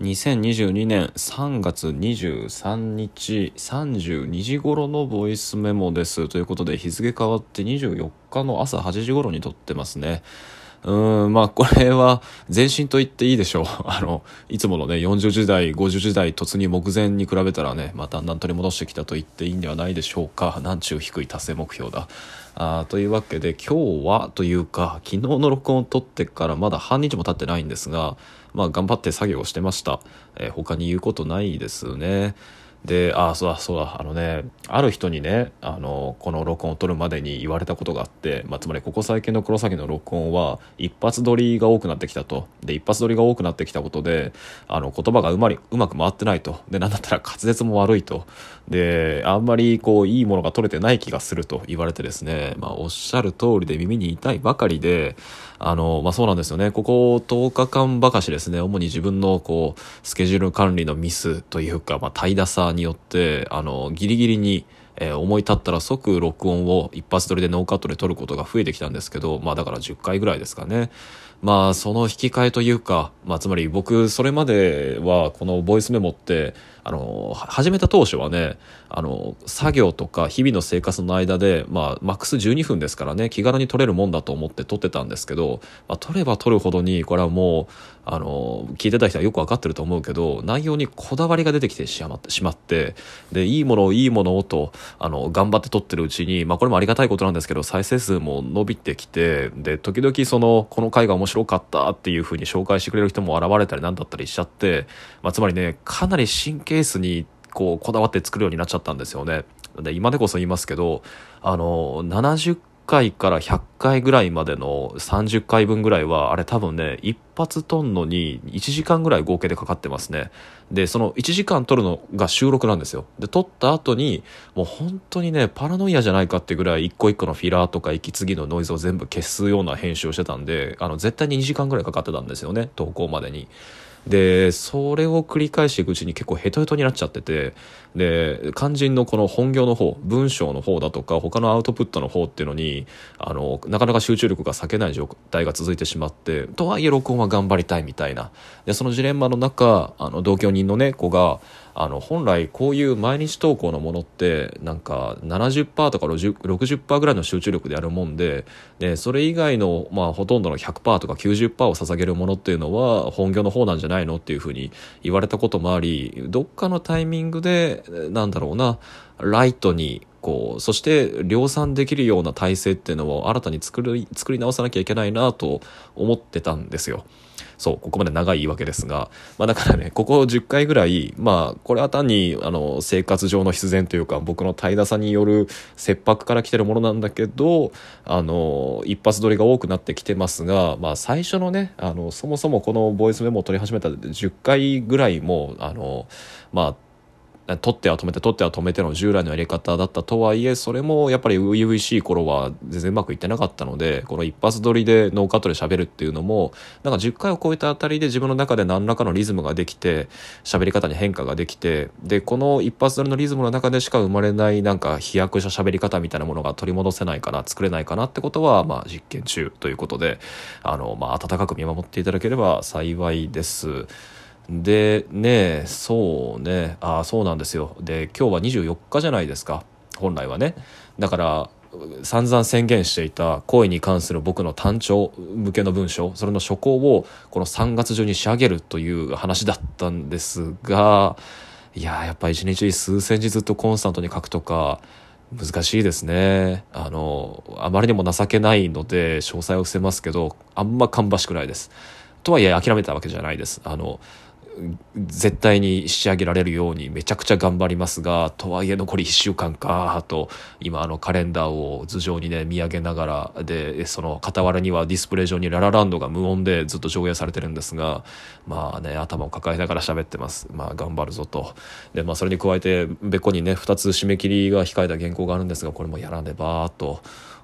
2022年3月23日32時頃のボイスメモです。ということで日付変わって24日の朝8時頃に撮ってますね。うんまあこれは前進と言っていいでしょう。あのいつものね40時代50時代突入目前に比べたらねまただんだん取り戻してきたと言っていいんではないでしょうか。なんちゅう低い達成目標だ。あというわけで今日はというか昨日の録音を撮ってからまだ半日も経ってないんですがまあ頑張って作業をしてました、えー、他に言うことないですね。でああそうだそうだあのねある人にねあのこの録音を取るまでに言われたことがあって、まあ、つまりここ最近の黒崎の録音は一発撮りが多くなってきたと。で一発撮りが多くなってきたことであの言葉がうまりうまく回ってないと。でなんだったら滑舌も悪いと。であんまりこういいものが取れてない気がすると言われてですね、まあ、おっしゃる通りで耳に痛いばかりであの、まあ、そうなんですよね。ここ10日間ばかしですね。主に自分のこうスケジュール管理のミスというか、まあ、怠惰さにによってあのギリギリにえー、思い立ったら即録音を一発撮りでノーカットで撮ることが増えてきたんですけどまあだから10回ぐらいですかね。まあその引き換えというか、まあ、つまり僕それまではこのボイスメモってあの始めた当初はねあの作業とか日々の生活の間で、まあ、マックス12分ですからね気軽に撮れるもんだと思って撮ってたんですけど、まあ、撮れば撮るほどにこれはもうあの聞いてた人はよく分かってると思うけど内容にこだわりが出てきてしまってしまってでいいものをいいものをとあの頑張って撮ってるうちに、まあ、これもありがたいことなんですけど再生数も伸びてきてで時々そのこの回が面白かったっていうふうに紹介してくれる人も現れたりなんだったりしちゃって、まあ、つまりねかなり神経質にこうこだわって作るようになっちゃったんですよね。で今でこそ言いますけどあの70回から100回ぐらいまでの30回分ぐらいはあれ多分ね一発撮んのに1時間ぐらい合計でかかってますねでその1時間撮るのが収録なんですよで撮った後にもう本当にねパラノイアじゃないかってぐらい一個一個のフィラーとか息継ぎのノイズを全部消すような編集をしてたんであの絶対に2時間ぐらいかかってたんですよね投稿までに。でそれを繰り返していくうちに結構ヘトヘトになっちゃっててで肝心のこの本業の方文章の方だとか他のアウトプットの方っていうのにあのなかなか集中力が割けない状態が続いてしまってとはいえ録音は頑張りたいみたいな。でそのジレンマの中あの同居人の猫があの本来こういう毎日投稿のものってなんか70%とか60%ぐらいの集中力でやるもんででそれ以外の、まあ、ほとんどの100%とか90%を捧げるものっていうのは本業の方なんじゃないのっていうふうに言われたこともありどっかのタイミングでなんだろうなライトにこうそして量産できるような体制っていうのを新たに作り作り直さなきゃいけないなと思ってたんですよ。そうここまで長いわけですが、まあ、だからねここ10回ぐらいまあこれは単にあの生活上の必然というか僕の怠惰さによる切迫から来てるものなんだけどあの一発撮りが多くなってきてますが、まあ、最初のねあのそもそもこのボイスメモを取り始めた10回ぐらいもあのまあ取っては止めて取っては止めての従来のやり方だったとはいえそれもやっぱり初々しい頃は全然うまくいってなかったのでこの一発撮りでノーカットで喋るっていうのもなんか10回を超えたあたりで自分の中で何らかのリズムができて喋り方に変化ができてでこの一発撮りのリズムの中でしか生まれないなんか飛躍した喋り方みたいなものが取り戻せないかな作れないかなってことはまあ実験中ということであのまあ温かく見守っていただければ幸いです。でねそうね。あそうなんですよ。で今日は24日じゃないですか。本来はね。だから散々宣言していた恋に関する僕の単調向けの文章それの初稿をこの3月中に仕上げるという話だったんですがいややっぱ一日数千字ずっとコンスタントに書くとか難しいですね。あのあまりにも情けないので詳細を伏せますけどあんま芳しくないです。とはいえ諦めたわけじゃないです。あの絶対に仕上げられるようにめちゃくちゃ頑張りますがとはいえ残り1週間かと今あのカレンダーを頭上にね見上げながらでその傍らにはディスプレイ上にララランドが無音でずっと上映されてるんですがまあね頭を抱えながら喋ってますまあ頑張るぞとでまあそれに加えてべこにね2つ締め切りが控えた原稿があるんですがこれもやらねばと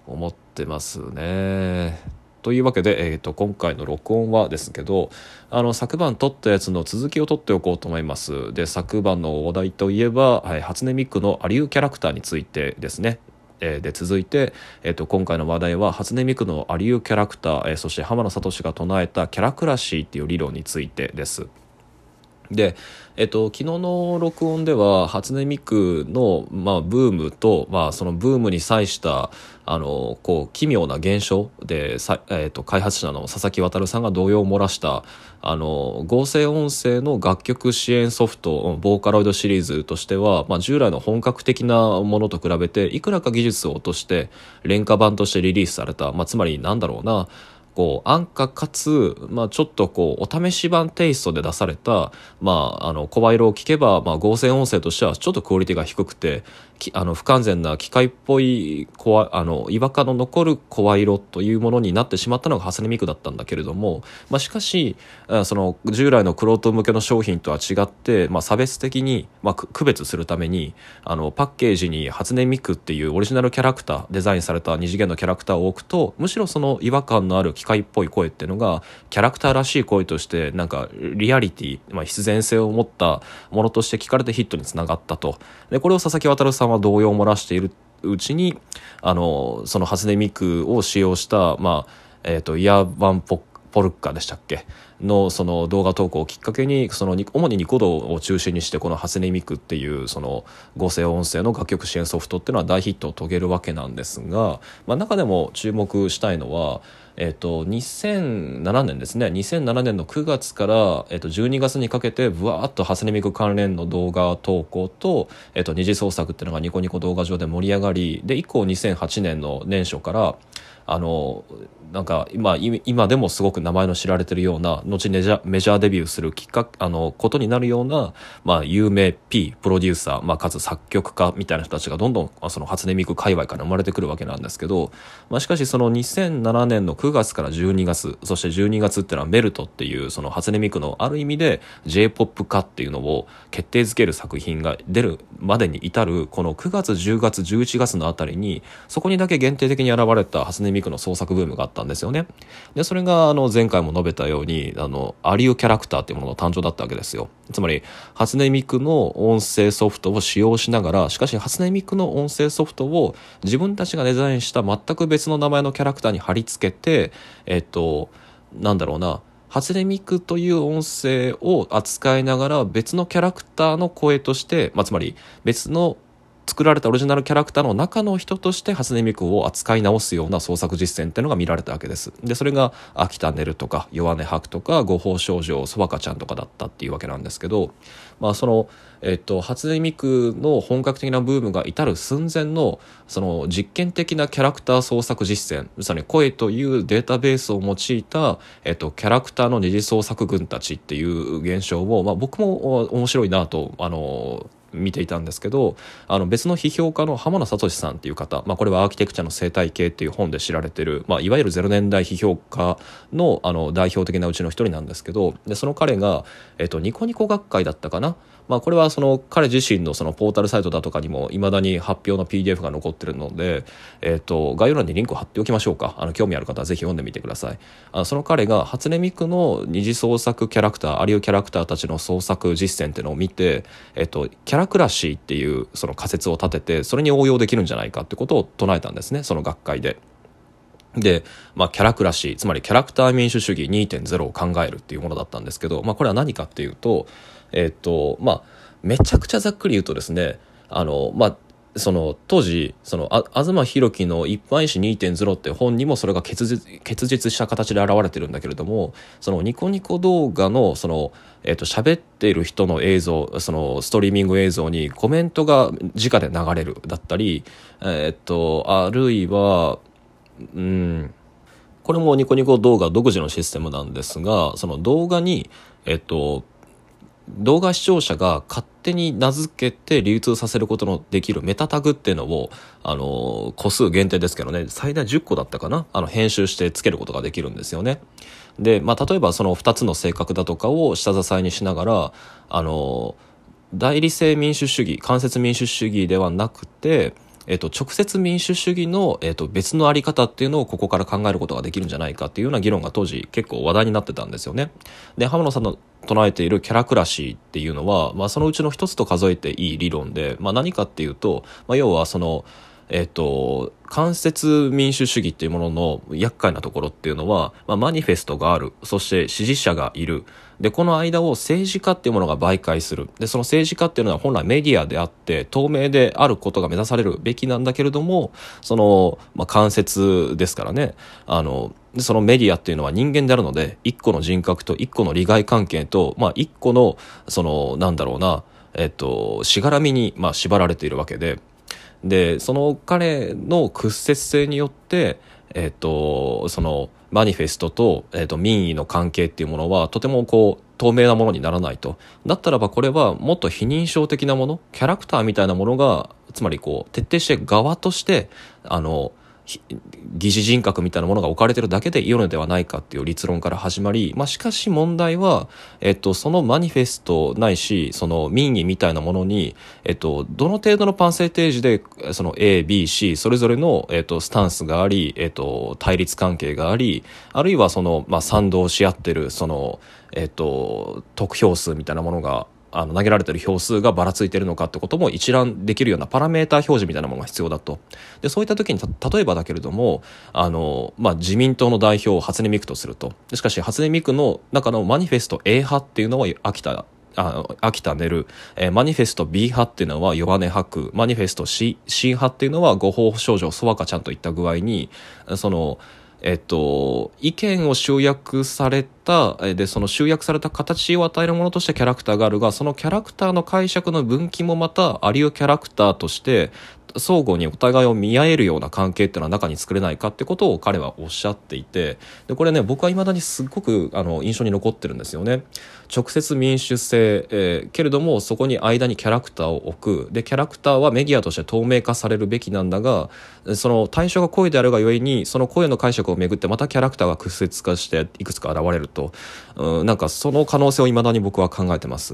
思ってますね。というわけで、えーと、今回の録音はですけどあの昨晩撮ったやつの続きを撮っておこうと思いますで昨晩のお題といえば、はい、初音ミクのアリューキャラクターについてですねえで続いて、えーと、今回の話題は初音ミクのアリューキャラクター、えー、そして浜野聡が唱えたキャラクラシーっていう理論についてです。で、えっと、昨日の録音では初音ミクの、まあ、ブームと、まあ、そのブームに際したあのこう奇妙な現象でさ、えっと、開発者の佐々木渉さんが動揺を漏らしたあの合成音声の楽曲支援ソフトボーカロイドシリーズとしては、まあ、従来の本格的なものと比べていくらか技術を落として廉価版としてリリースされた、まあ、つまりなんだろうな。こう安価かつ、まあ、ちょっとこうお試し版テイストで出された、まあ、あの声色を聞けば、まあ、合成音声としてはちょっとクオリティが低くてあの不完全な機械っぽいあの違和感の残る声色というものになってしまったのがハサネミクだったんだけれども、まあ、しかしその従来のクロート向けの商品とは違って、まあ、差別的に、まあ、区別するためにあのパッケージに初音ミクっていうオリジナルキャラクターデザインされた二次元のキャラクターを置くとむしろその違和感のある機機械っぽい声っていうのがキャラクターらしい声としてなんかリアリティ、まあ、必然性を持ったものとして聞かれてヒットにつながったと。でこれを佐々木渉さんは動揺を漏らしているうちにあのその初音ミクを使用した、まあえーと、イヤーバンポポルッカでしたっけ？のその動画投稿をきっかけにその主にニコ動を中心にしてこの「ハセネミク」っていうその合成音声の楽曲支援ソフトっていうのは大ヒットを遂げるわけなんですが、まあ、中でも注目したいのはえっと、2007年ですね。2007年の9月から、えっと、12月にかけてぶわっとハスネミク関連の動画投稿と、えっと、二次創作っていうのがニコニコ動画上で盛り上がりで以降2008年の年初からあのなんか今今でもすごく名前の知られてるような後メジャメジャーデビューするきっかあのことになるような、まあ、有名 P プロデューサー、まあ、かつ作曲家みたいな人たちがどんどんその初音ミク界隈から生まれてくるわけなんですけど、まあ、しかしその2007年の9月から12月そして12月っていうのはメルトっていうその初音ミクのある意味で j p o p 化っていうのを決定づける作品が出るまでに至るこの9月10月11月のあたりにそこにだけ限定的に現れた初音ミクの創作ブームがあったんですよね。でそれがあの前回も述べたようにあのアリウキャラクターっていうものの誕生だったわけですよ。つまり初音ミクの音声ソフトを使用しながらしかし初音ミクの音声ソフトを自分たちがデザインした全く別の名前のキャラクターに貼り付けてえっとなんだろうな初音ミクという音声を扱いながら別のキャラクターの声として、まあ、つまり別の作られたオリジナルキャラクターの中の人として初音ミクを扱い直すような創作実践っていうのが見られたわけです。でそれが秋田ねるとか弱音吐くとか五宝少女そばかちゃんとかだったっていうわけなんですけどまあそのえっと、初音ミクの本格的なブームが至る寸前のその実験的なキャラクター創作実践まさに声というデータベースを用いた、えっと、キャラクターの二次創作群たちっていう現象を、まあ、僕も面白いなとあの見ていたんですけどあの別の批評家の浜野聡さんっていう方、まあ、これは「アーキテクチャの生態系」っていう本で知られてる、まあ、いわゆる0年代批評家のあの代表的なうちの一人なんですけどでその彼が、えっと、ニコニコ学会だったかな？まあ、これはその彼自身のそのポータルサイトだとかにもいまだに発表の PDF が残ってるので、えー、と概要欄にリンクを貼っておきましょうか。あの興味ある方はぜひ読んでみてください。あのその彼が初音ミクの二次創作キャラクターアリオキャラクターたちの創作実践っていうのを見て、えー、とキャラクラシーっていうその仮説を立ててそれに応用できるんじゃないかってことを唱えたんですねその学会で。で、まあ、キャラクラシーつまりキャラクター民主主義2.0を考えるっていうものだったんですけど、まあ、これは何かっていうとえっ、とまあめちゃくちゃざっくり言うとですねあのまあその当時そのあ東博樹の「一般医師2.0」って本にもそれが結実結実した形で現れてるんだけれどもそのニコニコ動画のそのえっ、と喋っている人の映像そのストリーミング映像にコメントが直で流れるだったりえっ、とあるいはうんこれもニコニコ動画独自のシステムなんですがその動画にえっ、と動画視聴者が勝手に名付けて流通させることのできるメタタグっていうのを、あの、個数限定ですけどね、最大10個だったかな？あの、編集してつけることができるんですよね。で、まあ、例えばその2つの性格だとかを下支えにしながら、あの、代理性民主主義、間接民主主義ではなくて、えっと、直接民主主義の、えっと、別のあり方っていうのをここから考えることができるんじゃないかっていうような議論が当時結構話題になってたんですよね。で浜野さんの唱えているキャラクラシーっていうのは、まあ、そのうちの一つと数えていい理論で、まあ、何かっていうと、まあ、要はそのえっと、間接民主主義っていうものの厄介なところっていうのは、まあ、マニフェストがあるそして支持者がいる。でこの間を政治家っていうものが媒介する。でその政治家っていうのは本来メディアであって透明であることが目指されるべきなんだけれどもその、まあ、間接ですからね。あのそのメディアっていうのは人間であるので一個の人格と一個の利害関係と、まあ、一個のそのなんだろうなえっと、しがらみに、まあ、縛られているわけで。でその彼の屈折性によって、えっと、そのマニフェストと,、えっと民意の関係っていうものはとてもこう透明なものにならないと。だったらばこれはもっと非認証的なものキャラクターみたいなものがつまりこう徹底して側としてあの疑似人格みたいなものが置かれてるだけでいいのではないかっていう立論から始まり、まあ、しかし問題は、えっと、そのマニフェストないしその民意みたいなものに、えっと、どの程度のパンセーテージでその ABC それぞれの、えっと、スタンスがあり、えっと、対立関係がありあるいはその、まあ、賛同し合ってるその、えっと、得票数みたいなものがあの投げられてる票数がばらついてるのかってことも一覧できるようなパラメータ表示みたいなものが必要だと。でそういった時に例えばだけれどもあの、まあ、自民党の代表を初音ミクとすると。しかし初音ミクの中のマニフェスト A 派っていうのは秋田あ秋田寝る、えー、マニフェスト B 派っていうのは弱音吐く。マニフェスト C, C 派っていうのは誤報少女そわかちゃんといった具合にそのえっと、意見を集約されたでその集約された形を与えるものとしてキャラクターがあるがそのキャラクターの解釈の分岐もまたありうキャラクターとして相互にお互いを見合えるような関係っていうのは中に作れないかってことを彼はおっしゃっていてでこれね僕はいまだにすごくあの印象に残ってるんですよね。直接民主性、えー、けれどもそこに間にキャラクターを置くでキャラクターはメディアとして透明化されるべきなんだがその対象が声であるがゆえにその声の解釈をめぐってまたキャラクターが屈折化していくつか現れると、うん、なんかその可能性をいまだに僕は考えてます。